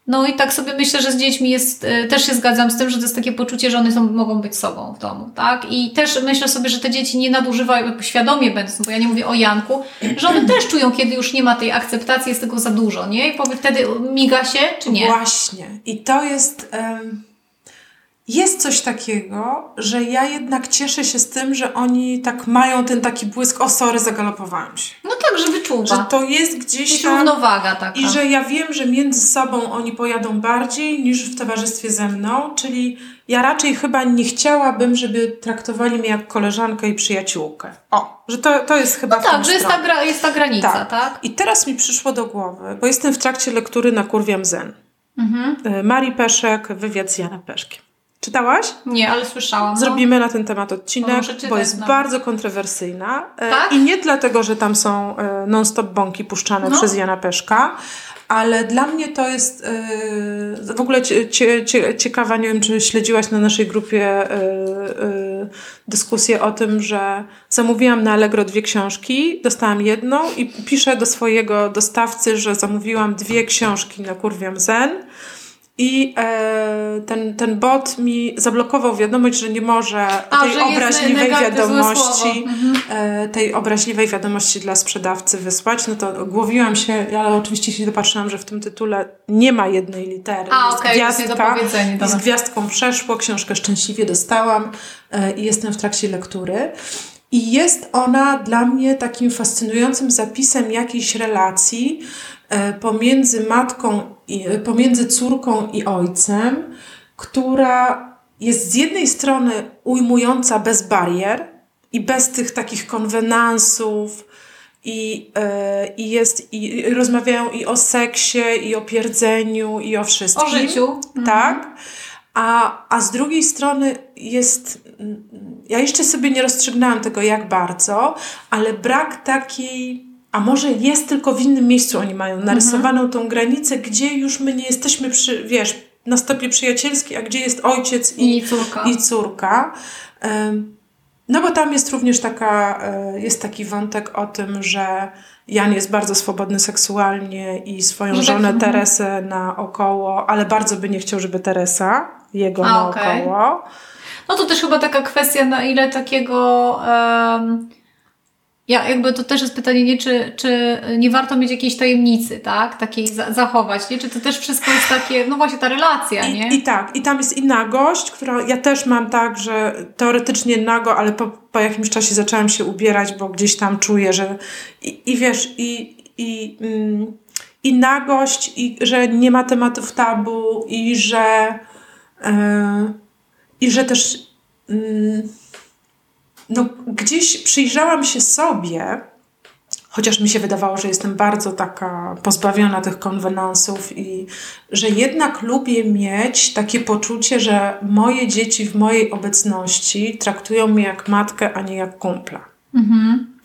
No i tak sobie myślę, że z dziećmi jest, e, też się zgadzam z tym, że to jest takie poczucie, że one są, mogą być sobą w domu, tak? I też myślę sobie, że te dzieci nie nadużywają, świadomie będąc, bo ja nie mówię o Janku, że one też czują, kiedy już nie ma tej akceptacji, jest tego za dużo, nie? I powie wtedy miga się, czy nie? Właśnie. I to jest. em, jest coś takiego, że ja jednak cieszę się z tym, że oni tak mają ten taki błysk, o sorry, zagalopowałem się. No tak, że wyczuwa. Że to jest gdzieś Gdzieś tam... równowaga taka. I że ja wiem, że między sobą oni pojadą bardziej niż w towarzystwie ze mną, czyli ja raczej chyba nie chciałabym, żeby traktowali mnie jak koleżankę i przyjaciółkę. O, że to, to jest chyba no tak, że jest ta, gra, jest ta granica, tak? Tak. I teraz mi przyszło do głowy, bo jestem w trakcie lektury na Kurwiam Zen. Mhm. Y, Marii Peszek, wywiad z Janem Peszkiem. Czytałaś? Nie, ale słyszałam. no. Zrobimy na ten temat odcinek, czytać, bo jest no. bardzo kontrowersyjna. E, Tak? I nie dlatego, że tam są e, non-stop bąki puszczane No. przez Jana Peszka, ale dla mnie to jest e, w ogóle cie, cie, cie, ciekawa, nie wiem, czy śledziłaś na naszej grupie dyskusję o tym, że zamówiłam na Allegro dwie książki, dostałam jedną i piszę do swojego dostawcy, że zamówiłam dwie książki na Kurwiam Zen. I e, ten, ten bot mi zablokował wiadomość, że nie może A, tej jest obraźliwej wiadomości. Mhm. e, tej obraźliwej wiadomości dla sprzedawcy wysłać. No to głowiłam się, ale oczywiście się dopatrzyłam, że w tym tytule nie ma jednej litery. A, jest jest gwiazdka i z gwiazdką przeszło, książkę szczęśliwie dostałam e, i jestem w trakcie lektury. I jest ona dla mnie takim fascynującym zapisem jakiejś relacji pomiędzy matką, e, pomiędzy córką i ojcem, która jest z jednej strony ujmująca bez barier i bez tych takich konwenansów, i, e, i jest, i, rozmawiają i o seksie, i o pierdzeniu, i o wszystkim. O życiu. Tak. A, a z drugiej strony jest, mm, ja jeszcze sobie nie rozstrzygnęłam tego jak bardzo, ale brak takiej, a może jest tylko w innym miejscu oni mają narysowaną tą granicę, gdzie już my nie jesteśmy przy, wiesz, na stopie przyjacielskiej, a gdzie jest ojciec i, I córka. i córka. No bo tam jest również taka, e, jest taki wątek o tym, że Jan jest bardzo swobodny seksualnie i swoją tak, żonę mhm. Teresę naokoło, ale bardzo by nie chciał, żeby Teresa jego A, naokoło. No to też chyba taka kwestia, na ile takiego. em, ja, jakby to też jest pytanie, nie, czy, czy nie warto mieć jakiejś tajemnicy, tak? Takiej za, zachować, nie? Czy to też wszystko jest takie, no właśnie ta relacja, nie? I, I tak, i tam jest i nagość, która ja też mam tak, że teoretycznie nago, ale po, po jakimś czasie zaczęłam się ubierać, bo gdzieś tam czuję, że i, i wiesz, i, i, mm, i nagość, i że nie ma tematów tabu, i że e, i że też mm, no, gdzieś przyjrzałam się sobie, chociaż mi się wydawało, że jestem bardzo taka pozbawiona tych konwenansów i że jednak lubię mieć takie poczucie, że moje dzieci w mojej obecności traktują mnie jak matkę, a nie jak kumpla. Mhm.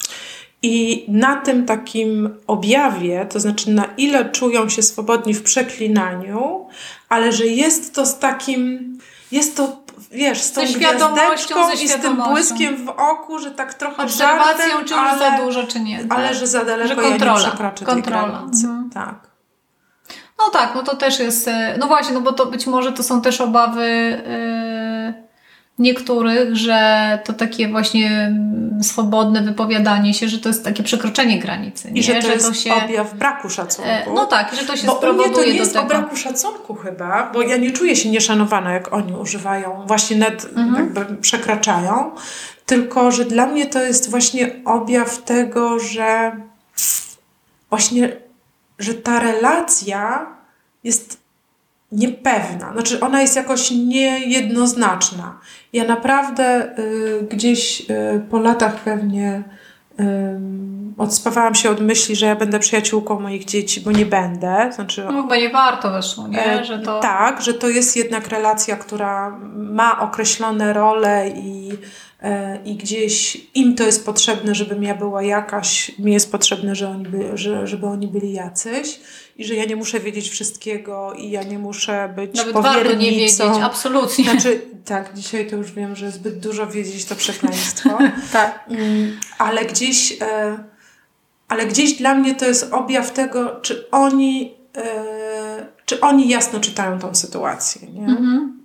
I na tym takim objawie, to znaczy na ile czują się swobodni w przeklinaniu, ale że jest to z takim, jest to wiesz, z tą gwiazdeczką i z tym błyskiem w oku, że tak trochę Obserwacją, żartem, czy ale, za dużo, czy nie. Ale tak. że za daleko że kontrola, ja nie kontrola. tej granicy. Mhm. Tak. No tak, no to też jest, e, no właśnie, no bo to być może to są też obawy yy, niektórych, że to takie właśnie swobodne wypowiadanie się, że to jest takie przekroczenie granicy. Nie? I że to że jest to się, objaw braku szacunku. E, no tak, że to się bo sprawuje to nie jest o braku szacunku chyba, bo ja nie czuję się nieszanowana, jak oni używają, właśnie net mhm. jakby przekraczają, tylko że dla mnie to jest właśnie objaw tego, że właśnie, że ta relacja jest niepewna. Znaczy, ona jest jakoś niejednoznaczna. Ja naprawdę y, gdzieś y, po latach pewnie y, odspawałam się od myśli, że ja będę przyjaciółką moich dzieci, bo nie będę. Znaczy, no chyba nie warto weszło, nie? E, że to... Tak, że to jest jednak relacja, która ma określone role i i gdzieś im to jest potrzebne, żebym ja była jakaś, mi jest potrzebne, że oni by, że, żeby oni byli jacyś i że ja nie muszę wiedzieć wszystkiego i ja nie muszę być Nawet. Warto nie wiedzieć, absolutnie. Znaczy, tak, dzisiaj to już wiem, że zbyt dużo wiedzieć to przekleństwo. tak. Mm, ale gdzieś, e, ale gdzieś dla mnie to jest objaw tego, czy oni, e, czy oni jasno czytają tą sytuację, nie? Mhm.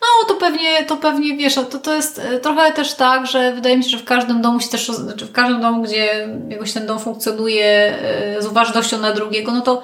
No, to pewnie, to pewnie wiesz, to, to jest e, trochę też tak, że wydaje mi się, że w każdym domu się też, znaczy w każdym domu, gdzie jakoś ten dom funkcjonuje e, z uważnością na drugiego, no to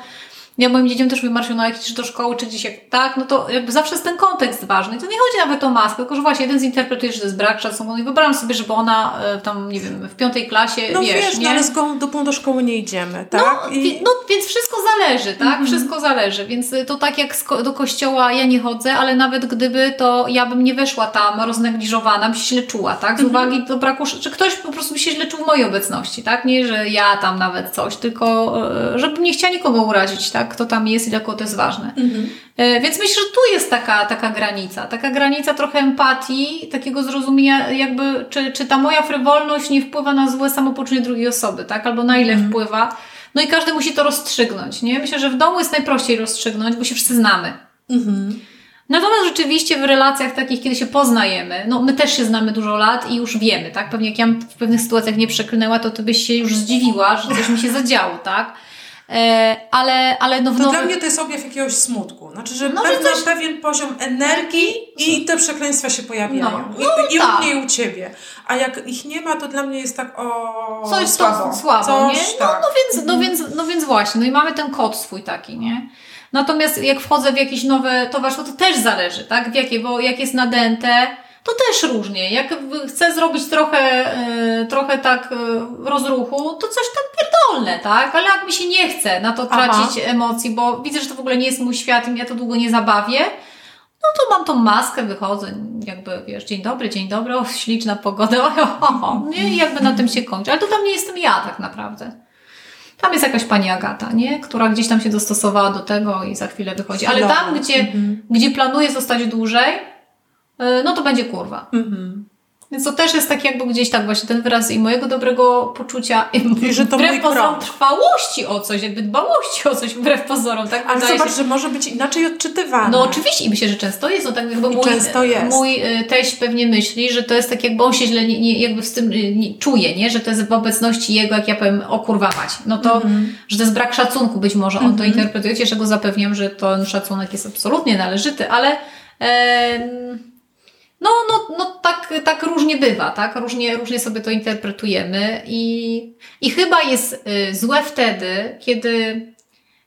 ja moim dzieciom też mówię, Marsiu, no jak idziesz do szkoły, czy gdzieś jak tak, no to jakby zawsze jest ten kontekst ważny. I to nie chodzi nawet o maskę, tylko że właśnie jeden zinterpretuje, że to jest brak szacunku. I wyobrażam sobie, żeby ona e, tam, nie wiem, w piątej klasie, no wiesz, wiesz nie? No ale z dupą do szkoły nie idziemy, tak? No, I... no więc wszystko zależy, tak? Mhm. Wszystko zależy. Więc y, to tak jak do kościoła ja nie chodzę, ale nawet gdyby, to ja bym nie weszła tam roznegliżowana, bym się źle czuła, tak? Z mhm. uwagi do braku, czy ktoś po prostu by się źle czuł w mojej obecności, tak? Nie, że ja tam nawet coś, tylko e, żebym nie chciała nikogo urazić, tak? Kto tam jest, ile to jest ważne. Mhm. E, więc myślę, że tu jest taka, taka granica, taka granica trochę empatii, takiego zrozumienia, jakby, czy, czy ta moja frywolność nie wpływa na złe samopoczucie drugiej osoby, tak? Albo na ile mhm. wpływa. No i każdy musi to rozstrzygnąć, nie? Myślę, że w domu jest najprościej rozstrzygnąć, bo się wszyscy znamy. Mhm. Natomiast rzeczywiście w relacjach takich, kiedy się poznajemy, no my też się znamy dużo lat i już wiemy, tak? Pewnie jak ja w pewnych sytuacjach nie przeklnęła, to ty byś się już zdziwiła, że coś mi się zadziało, tak? E, ale, ale no w To dla mnie to jest objaw jakiegoś smutku. Znaczy, że no, pewna, coś... pewien poziom energii i te przekleństwa się pojawiają. No, no, I, i tak. u mnie i u ciebie. A jak ich nie ma, to dla mnie jest tak o Coś słabo. To, słabo, Coś, nie? No, tak. no, więc, no, więc, no więc właśnie. No i mamy ten kod swój taki, nie? Natomiast jak wchodzę w jakieś nowe towarzystwo, to też zależy, tak? W jakie, bo jak jest nadęte, to też różnie. Jak chcę zrobić trochę, e, trochę tak e, rozruchu, to coś tam pierdolne, tak? Ale jak mi się nie chce na to tracić Aha. emocji, bo widzę, że to w ogóle nie jest mój świat i ja to długo nie zabawię, no to mam tą maskę, wychodzę, jakby wiesz, dzień dobry, dzień dobry, o, śliczna pogoda, o, o, nie? I jakby na tym się kończy. Ale to tam nie jestem ja tak naprawdę. Tam jest jakaś pani Agata, nie? Która gdzieś tam się dostosowała do tego i za chwilę wychodzi. Ale tam, gdzie, mhm. gdzie planuję zostać dłużej, no to będzie kurwa. Mhm. Więc to też jest tak jakby gdzieś tak właśnie ten wyraz i mojego dobrego poczucia i, że to wbrew pozorom trwałości o coś, jakby dbałości o coś wbrew pozorom. Tak? Ale zobacz, się... że może być inaczej odczytywane. No oczywiście i myślę, że często jest. No, tak jakby mój, jest. mój e, teść pewnie myśli, że to jest tak jakby on się źle nie, nie, jakby z tym nie, czuje, nie? że to jest w obecności jego, jak ja powiem, o kurwa mać. No to, mhm. że to jest brak szacunku być może, on to mhm. interpretuje, czego go zapewniam, że ten szacunek jest absolutnie należyty, ale... No, no, no tak, tak różnie bywa, tak? Różnie, różnie sobie to interpretujemy i, i chyba jest y, złe wtedy, kiedy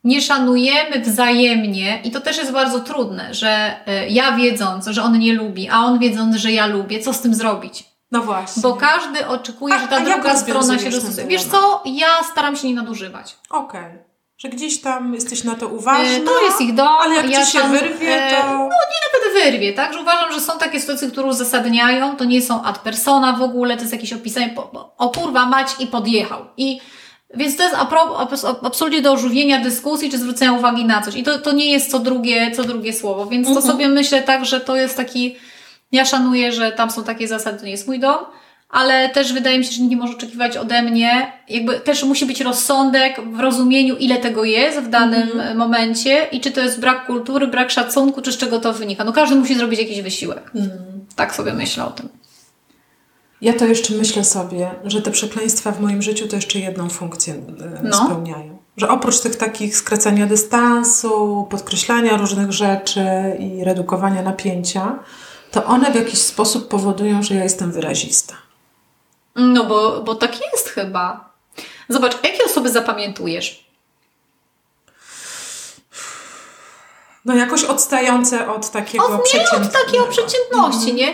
nie szanujemy wzajemnie i to też jest bardzo trudne, że y, ja wiedząc, że on nie lubi, a on wiedząc, że ja lubię, co z tym zrobić? No właśnie. Bo każdy oczekuje, a, że ta druga strona się dostosuje. Wiesz co, ja staram się nie nadużywać. Okej. Okay że gdzieś tam jesteś na to uważna. E, to jest ich dom, ale jak ja ci się tam, wyrwie, e, to... No nie nawet wyrwie, tak? Że uważam, że są takie sytuacje, które uzasadniają, to nie są ad persona w ogóle, to jest jakieś opisanie, po, po, o kurwa mać i podjechał. I Więc to jest absolutnie do ożywienia dyskusji, czy zwrócenia uwagi na coś. I to, to nie jest co drugie, co drugie słowo. Więc to mhm. sobie myślę tak, że to jest taki, ja szanuję, że tam są takie zasady, to nie jest mój dom, ale też wydaje mi się, że nikt nie może oczekiwać ode mnie, jakby też musi być rozsądek w rozumieniu, ile tego jest w danym mm. momencie i czy to jest brak kultury, brak szacunku, czy z czego to wynika. No każdy musi zrobić jakiś wysiłek. Mm. Tak sobie myślę o tym. Ja to jeszcze myślę sobie, że te przekleństwa w moim życiu to jeszcze jedną funkcję e, no. spełniają. Że oprócz tych takich skracania dystansu, podkreślania różnych rzeczy i redukowania napięcia, to one w jakiś sposób powodują, że ja jestem wyrazista. No bo, bo tak jest chyba. Zobacz, jakie osoby zapamiętujesz? No jakoś odstające od takiego od, nie, od takiej przeciętności, mhm. nie?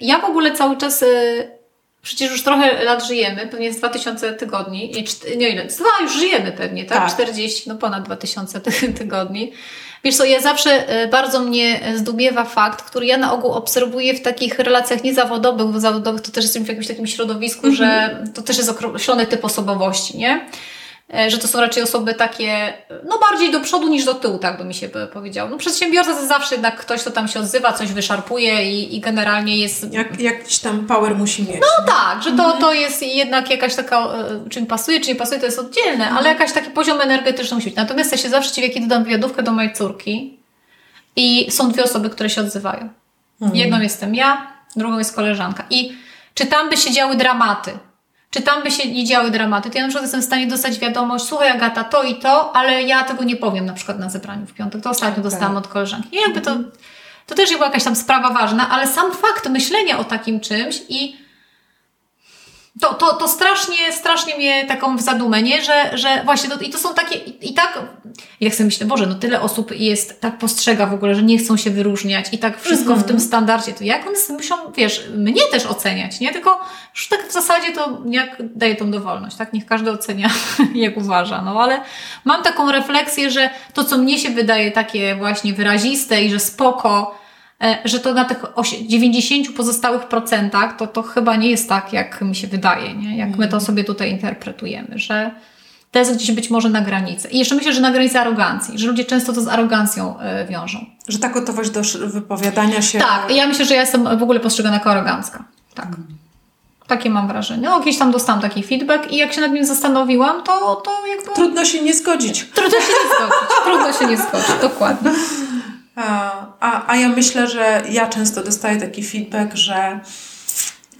Ja w ogóle cały czas... Y Przecież już trochę lat żyjemy, pewnie jest 2000 tygodni, nie, nie ile, dwa już żyjemy pewnie, tak? tak? 40, no ponad 2000 tygodni. Wiesz co, ja zawsze e, bardzo mnie zdumiewa fakt, który ja na ogół obserwuję w takich relacjach niezawodowych, bo zawodowych to też jestem w jakimś takim środowisku, mm -hmm. że to też jest określony typ osobowości, nie? E, że to są raczej osoby takie, no bardziej do przodu niż do tyłu, tak by mi się powiedział. No przedsiębiorca to zawsze jednak ktoś, kto tam się odzywa, coś wyszarpuje i, i generalnie jest... Jak, jakiś tam power musi mieć. No nie? tak, że to, mhm. to jest jednak jakaś taka, e, czy mi pasuje, czy nie pasuje, to jest oddzielne, ale mhm. jakaś taki poziom energetyczny musi być. Natomiast ja się zawsze dziwię, kiedy dam wywiadówkę do mojej córki i są dwie osoby, które się odzywają. Mhm. Jedną jestem ja, drugą jest koleżanka. I czy tam by się działy dramaty, czy tam by się nie działy dramaty, to ja na przykład jestem w stanie dostać wiadomość, słuchaj Agata, to i to, ale ja tego nie powiem na przykład na zebraniu w piątek. To ostatnio okay. dostałam od koleżanki. I jakby to, to też była jakaś tam sprawa ważna, ale sam fakt myślenia o takim czymś i to, to, to strasznie, strasznie mnie taką w zadumę, nie? Że, że właśnie, to, i to są takie, i, i tak, i tak sobie myślę, Boże, no tyle osób jest, tak postrzega w ogóle, że nie chcą się wyróżniać i tak wszystko mm -hmm. w tym standardzie, to jak one muszą, wiesz, mnie też oceniać, nie? Tylko już tak w zasadzie to jak daję tą dowolność, tak? Niech każdy ocenia, jak uważa, no ale mam taką refleksję, że to, co mnie się wydaje takie właśnie wyraziste i że spoko, że to na tych 90 pozostałych procentach to, to chyba nie jest tak, jak mi się wydaje, nie? jak my to mhm. sobie tutaj interpretujemy, że to jest gdzieś być może na granicy. I jeszcze myślę, że na granicy arogancji, że ludzie często to z arogancją e, wiążą. Że ta gotowość do wypowiadania się. Tak, ja myślę, że ja jestem w ogóle postrzegana jako arogancka. Tak. Mhm. Takie mam wrażenie. No, jakieś tam dostałam taki feedback i jak się nad nim zastanowiłam, to, to jakby... Trudno się nie zgodzić. Trudno się nie zgodzić. Trudno się nie zgodzić, dokładnie. A, a ja myślę, że ja często dostaję taki feedback, że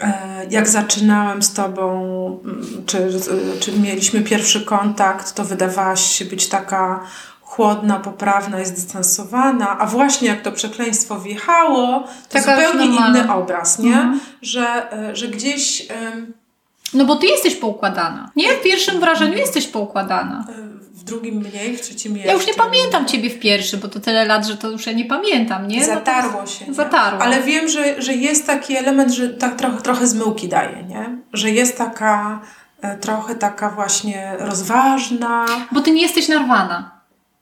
e, jak zaczynałem z Tobą, mm, czy, czy mieliśmy pierwszy kontakt, to wydawałaś się być taka chłodna, poprawna i zdystansowana, a właśnie jak to przekleństwo wjechało, to taka zupełnie inny obraz, nie? Mhm. Że, e, że gdzieś... No bo Ty jesteś poukładana. Nie? W pierwszym wrażeniu jesteś poukładana. E, w drugim mniej, w trzecim jeszcze. Ja już nie pamiętam Ciebie w pierwszym, bo to tyle lat, że to już ja nie pamiętam, nie? No Zatarło się. Nie? Zatarło. Ale wiem, że, że jest taki element, że tak trochę, trochę zmyłki daje, nie? Że jest taka e, trochę taka właśnie rozważna. Bo Ty nie jesteś narwana.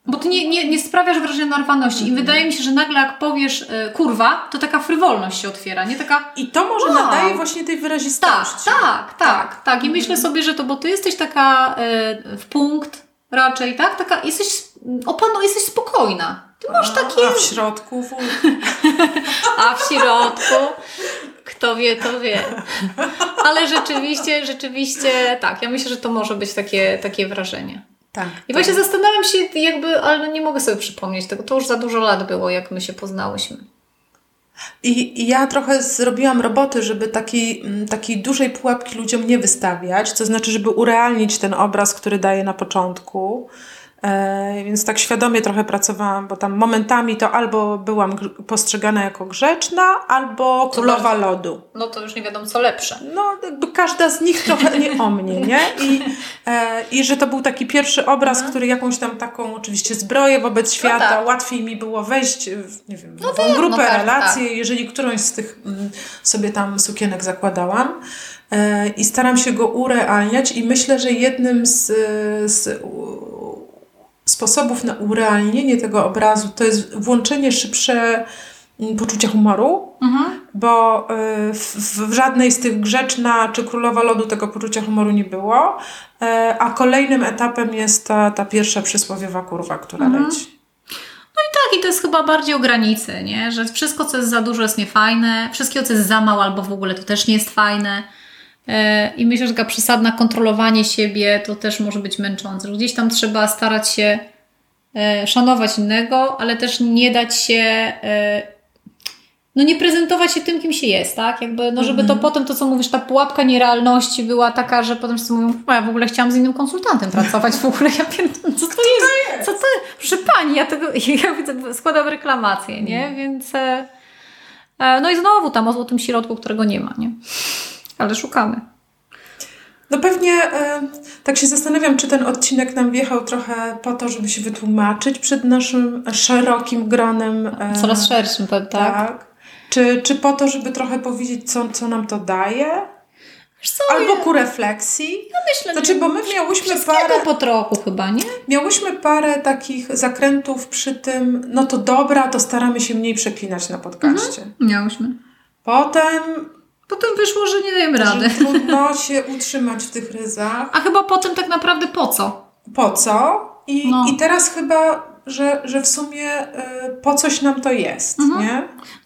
Bo ty nie, nie, nie sprawiasz wrażenia narwaności. I mhm. wydaje mi się, że nagle jak powiesz y, kurwa, to taka frywolność się otwiera, nie? Taka. I to może wow. nadaje właśnie tej wyrazistości. Tak, tak, tak, tak. tak. I myślę sobie, że to, bo ty jesteś taka y, w punkt, Raczej, tak? Taka, jesteś, opano, jesteś spokojna. Ty masz takie... A w środku? A w środku? Kto wie, to wie. Ale rzeczywiście, rzeczywiście tak. Ja myślę, że to może być takie, takie wrażenie. Tak. I tak. właśnie zastanawiam się jakby, ale nie mogę sobie przypomnieć tego. To już za dużo lat było, jak my się poznałyśmy. I, I, ja trochę zrobiłam roboty, żeby takiej, mm, takiej dużej pułapki ludziom nie wystawiać, to znaczy, żeby urealnić ten obraz, który daję na początku. E, więc tak świadomie trochę pracowałam, bo tam momentami to albo byłam postrzegana jako grzeczna, albo królowa lodu. No to już nie wiadomo, co lepsze. No, jakby każda z nich trochę nie o mnie, nie? I, e, I że to był taki pierwszy obraz, mhm. który jakąś tam taką oczywiście zbroję wobec no świata, no tak. łatwiej mi było wejść w, nie wiem, no tak, grupę, no tak, relację, tak. jeżeli którąś z tych m, mm, sobie tam sukienek zakładałam. E, I staram się go urealniać i myślę, że jednym z, z sposobów na urealnienie tego obrazu to jest włączenie szybsze mm, poczucia humoru, Mhm. bo y, w, w żadnej z tych grzeczna czy królowa lodu tego poczucia humoru nie było, e, a kolejnym etapem jest ta, ta pierwsza przysłowiowa kurwa, która Mhm. leci. Tak, i to jest chyba bardziej o granicy, nie? Że wszystko, co jest za dużo, jest niefajne, wszystkiego, co jest za mało albo w ogóle, to też nie jest fajne. E, I myślę, że taka przesadna kontrolowanie siebie to też może być męczące. Gdzieś tam trzeba starać się e, szanować innego, ale też nie dać się, e, no nie prezentować się tym, kim się jest, tak? Jakby, no żeby to potem, to co mówisz, ta pułapka nierealności była taka, że potem wszyscy mówią, "A ja w ogóle chciałam z innym konsultantem pracować, w ogóle ja pierdolę, co to jest? Co to Proszę pani, ja tego, ja składam reklamację, nie? Więc, e, e, no i znowu tam o, o tym środku, którego nie ma, nie? Ale szukamy. No pewnie e, tak się zastanawiam, czy ten odcinek nam wjechał trochę po to, żeby się wytłumaczyć przed naszym szerokim gronem. e, Coraz szerszym, tak? tak. Czy, czy po to, żeby trochę powiedzieć, co, co nam to daje? Co, Albo ja ku refleksji? myślę, Znaczy, bo my miałyśmy parę, po trochu chyba, nie? miałyśmy parę takich zakrętów przy tym, no to dobra, to staramy się mniej przeklinać na podcaście. Miałyśmy. Potem, Potem wyszło, że nie dajemy rady. że trudno się utrzymać w tych ryzach. A chyba potem tak naprawdę po co? Po co? I, No. i teraz chyba, że, że w sumie y, po coś nam to jest, Mhm. nie?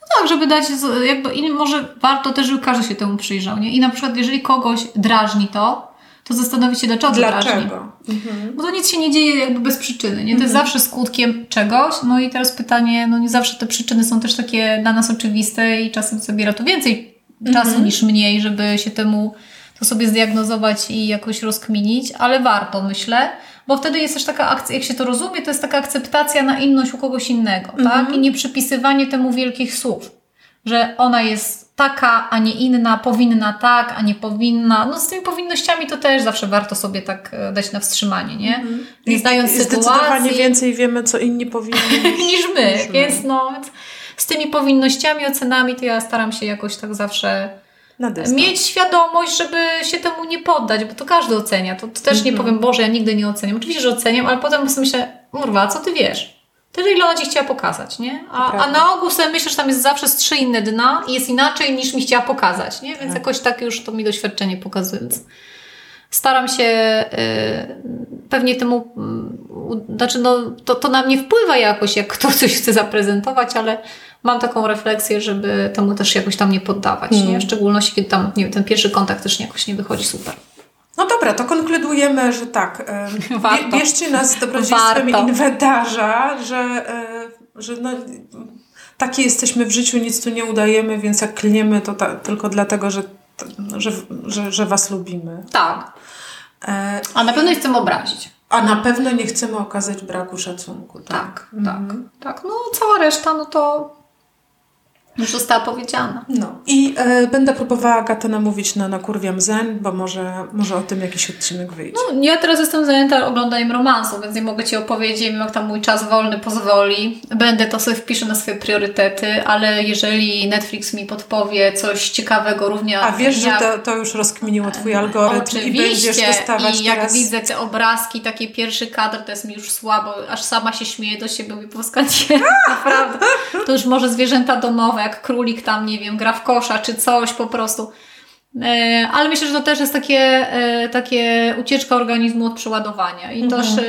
No tak, żeby dać, jakby, i może warto też, żeby każdy się temu przyjrzał, nie? I na przykład, jeżeli kogoś drażni to, to zastanowić się, dlaczego, drażni. Dlaczego? Mhm. Bo to nic się nie dzieje jakby bez przyczyny, nie? To jest zawsze skutkiem czegoś. No i teraz pytanie, no nie zawsze te przyczyny są też takie dla nas oczywiste i czasem zabiera to więcej czasu niż mniej, żeby się temu to sobie zdiagnozować i jakoś rozkminić, ale warto, myślę, bo wtedy jest też taka akcja, jak się to rozumie, to jest taka akceptacja na inność u kogoś innego, tak? I nie przypisywanie temu wielkich słów, że ona jest taka, a nie inna, powinna tak, a nie powinna. No z tymi powinnościami to też zawsze warto sobie tak e, dać na wstrzymanie, nie? Nie znając I zdecydowanie sytuacji więcej wiemy, co inni powinni. niż my, Niż my. więc no, więc z tymi powinnościami, ocenami to ja staram się jakoś tak zawsze mieć świadomość, żeby się temu nie poddać, bo to każdy ocenia. To, to też nie powiem, Boże, ja nigdy nie oceniam. Oczywiście, że oceniam, ale potem sobie myślę, kurwa, co ty wiesz? Tyle, ile ona ci chciała pokazać, nie? A, a na ogół sobie myślę, że tam jest zawsze z trzy inne dna i jest inaczej niż mi chciała pokazać, nie? Więc jakoś tak już to mi doświadczenie pokazuje. Więc staram się y, pewnie temu, y, znaczy no, to, to na mnie wpływa jakoś, jak ktoś coś chce zaprezentować, ale mam taką refleksję, żeby temu też jakoś tam nie poddawać, nie? W szczególności, kiedy tam, nie wiem, ten pierwszy kontakt też jakoś nie wychodzi super. No dobra, to konkludujemy, że tak. e, Warto. bie- Bierzcie nas z dobrodziejstwem Warto. inwentarza, że, e, że no, takie jesteśmy w życiu, nic tu nie udajemy, więc jak klniemy, to ta, tylko dlatego, że, że, że, że Was lubimy. Tak. E, A na pewno nie chcemy obrazić. A na pewno nie chcemy okazać braku szacunku. Tak. Tak, tak, tak. No cała reszta, no to już została powiedziana. No. I e, będę próbowała Agatę namówić na Nakurwiam Zen, bo może, może o tym jakiś odcinek wyjdzie. No, ja teraz jestem zajęta oglądaniem romansu, więc nie mogę Ci opowiedzieć, jak tam mój czas wolny pozwoli. Będę to sobie wpiszę na swoje priorytety, ale jeżeli Netflix mi podpowie coś ciekawego równie A wiesz, że jak... to, to już rozkminiło Twój algorytm i będziesz Oczywiście. dostawać I jak teraz... widzę te obrazki, taki pierwszy kadr, to jest mi już słabo, aż sama się śmieję do siebie, Polska nie, naprawdę. To już może zwierzęta domowe, jak królik tam, nie wiem, gra w kosza, czy coś po prostu. E, Ale myślę, że to też jest takie, e, takie ucieczka organizmu od przeładowania i Mhm. też e,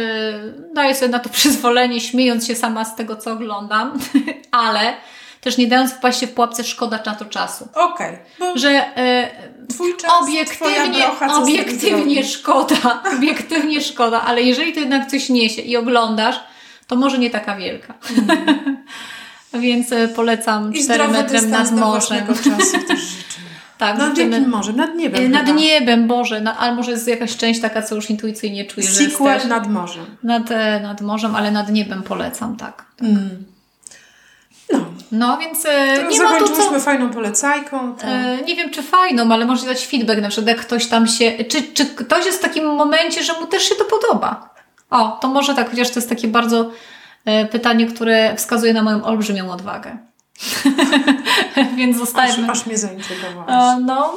daję sobie na to przyzwolenie, śmiejąc się sama z tego, co oglądam, ale też nie dając wpaść się w pułapce szkoda na to czasu. Okej, bo Że e, twój czas, obiektywnie, brocha, obiektywnie szkoda, obiektywnie szkoda, ale jeżeli to jednak coś niesie i oglądasz, to może nie taka wielka. Więc e, polecam Mm. I 4 zdrowy metrem nad morzem. czasu też. Tak, Nad życzymy- jakim morzem? Nad niebem E, Nad chyba. niebem, Boże, na, ale może jest jakaś część taka, co już intuicyjnie czuję, że Sequel też nad morzem. nad, e, nad morzem, ale nad niebem polecam, tak. Mm. No, No więc to nie ma tu co... zakończyliśmy fajną polecajką. To... E, Nie wiem, czy fajną, ale może dać feedback, na przykład jak ktoś tam się, czy, czy ktoś jest w takim momencie, że mu też się to podoba. O, to może tak, chociaż to jest takie bardzo pytanie, które wskazuje na moją olbrzymią odwagę. Więc aż, zostajemy. aż mnie zaintrygowałaś. E, No,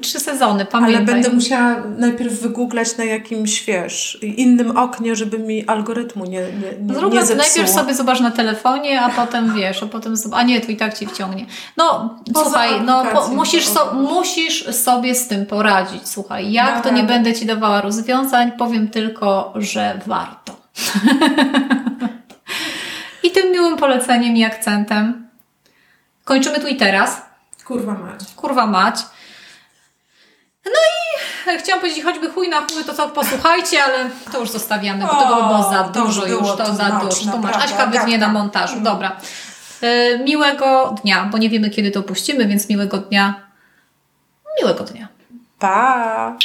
trzy sezony, pamiętaj. Ale będę musiała najpierw wygooglać na jakimś, wiesz, innym oknie, żeby mi algorytmu nie, nie, nie, Zrób nie zepsuło. najpierw sobie zobacz na telefonie, a potem wiesz, a potem a nie, to i tak ci wciągnie. No, Poza słuchaj, no po, musisz, so, musisz sobie z tym poradzić. Słuchaj, jak Dam to nie radę. będę ci dawała rozwiązań, powiem tylko, że warto. I tym miłym poleceniem i akcentem kończymy tu i teraz. Kurwa mać. Kurwa mać. No i chciałam powiedzieć, choćby chuj na chuj, to co posłuchajcie, ale to już zostawiamy, bo tego by było za to dużo już, to too za dużo. To masz. naprawdę, Aśka wytnie na montażu. Dobra. E, miłego dnia, bo nie wiemy kiedy to puścimy, więc miłego dnia. Miłego dnia. Pa!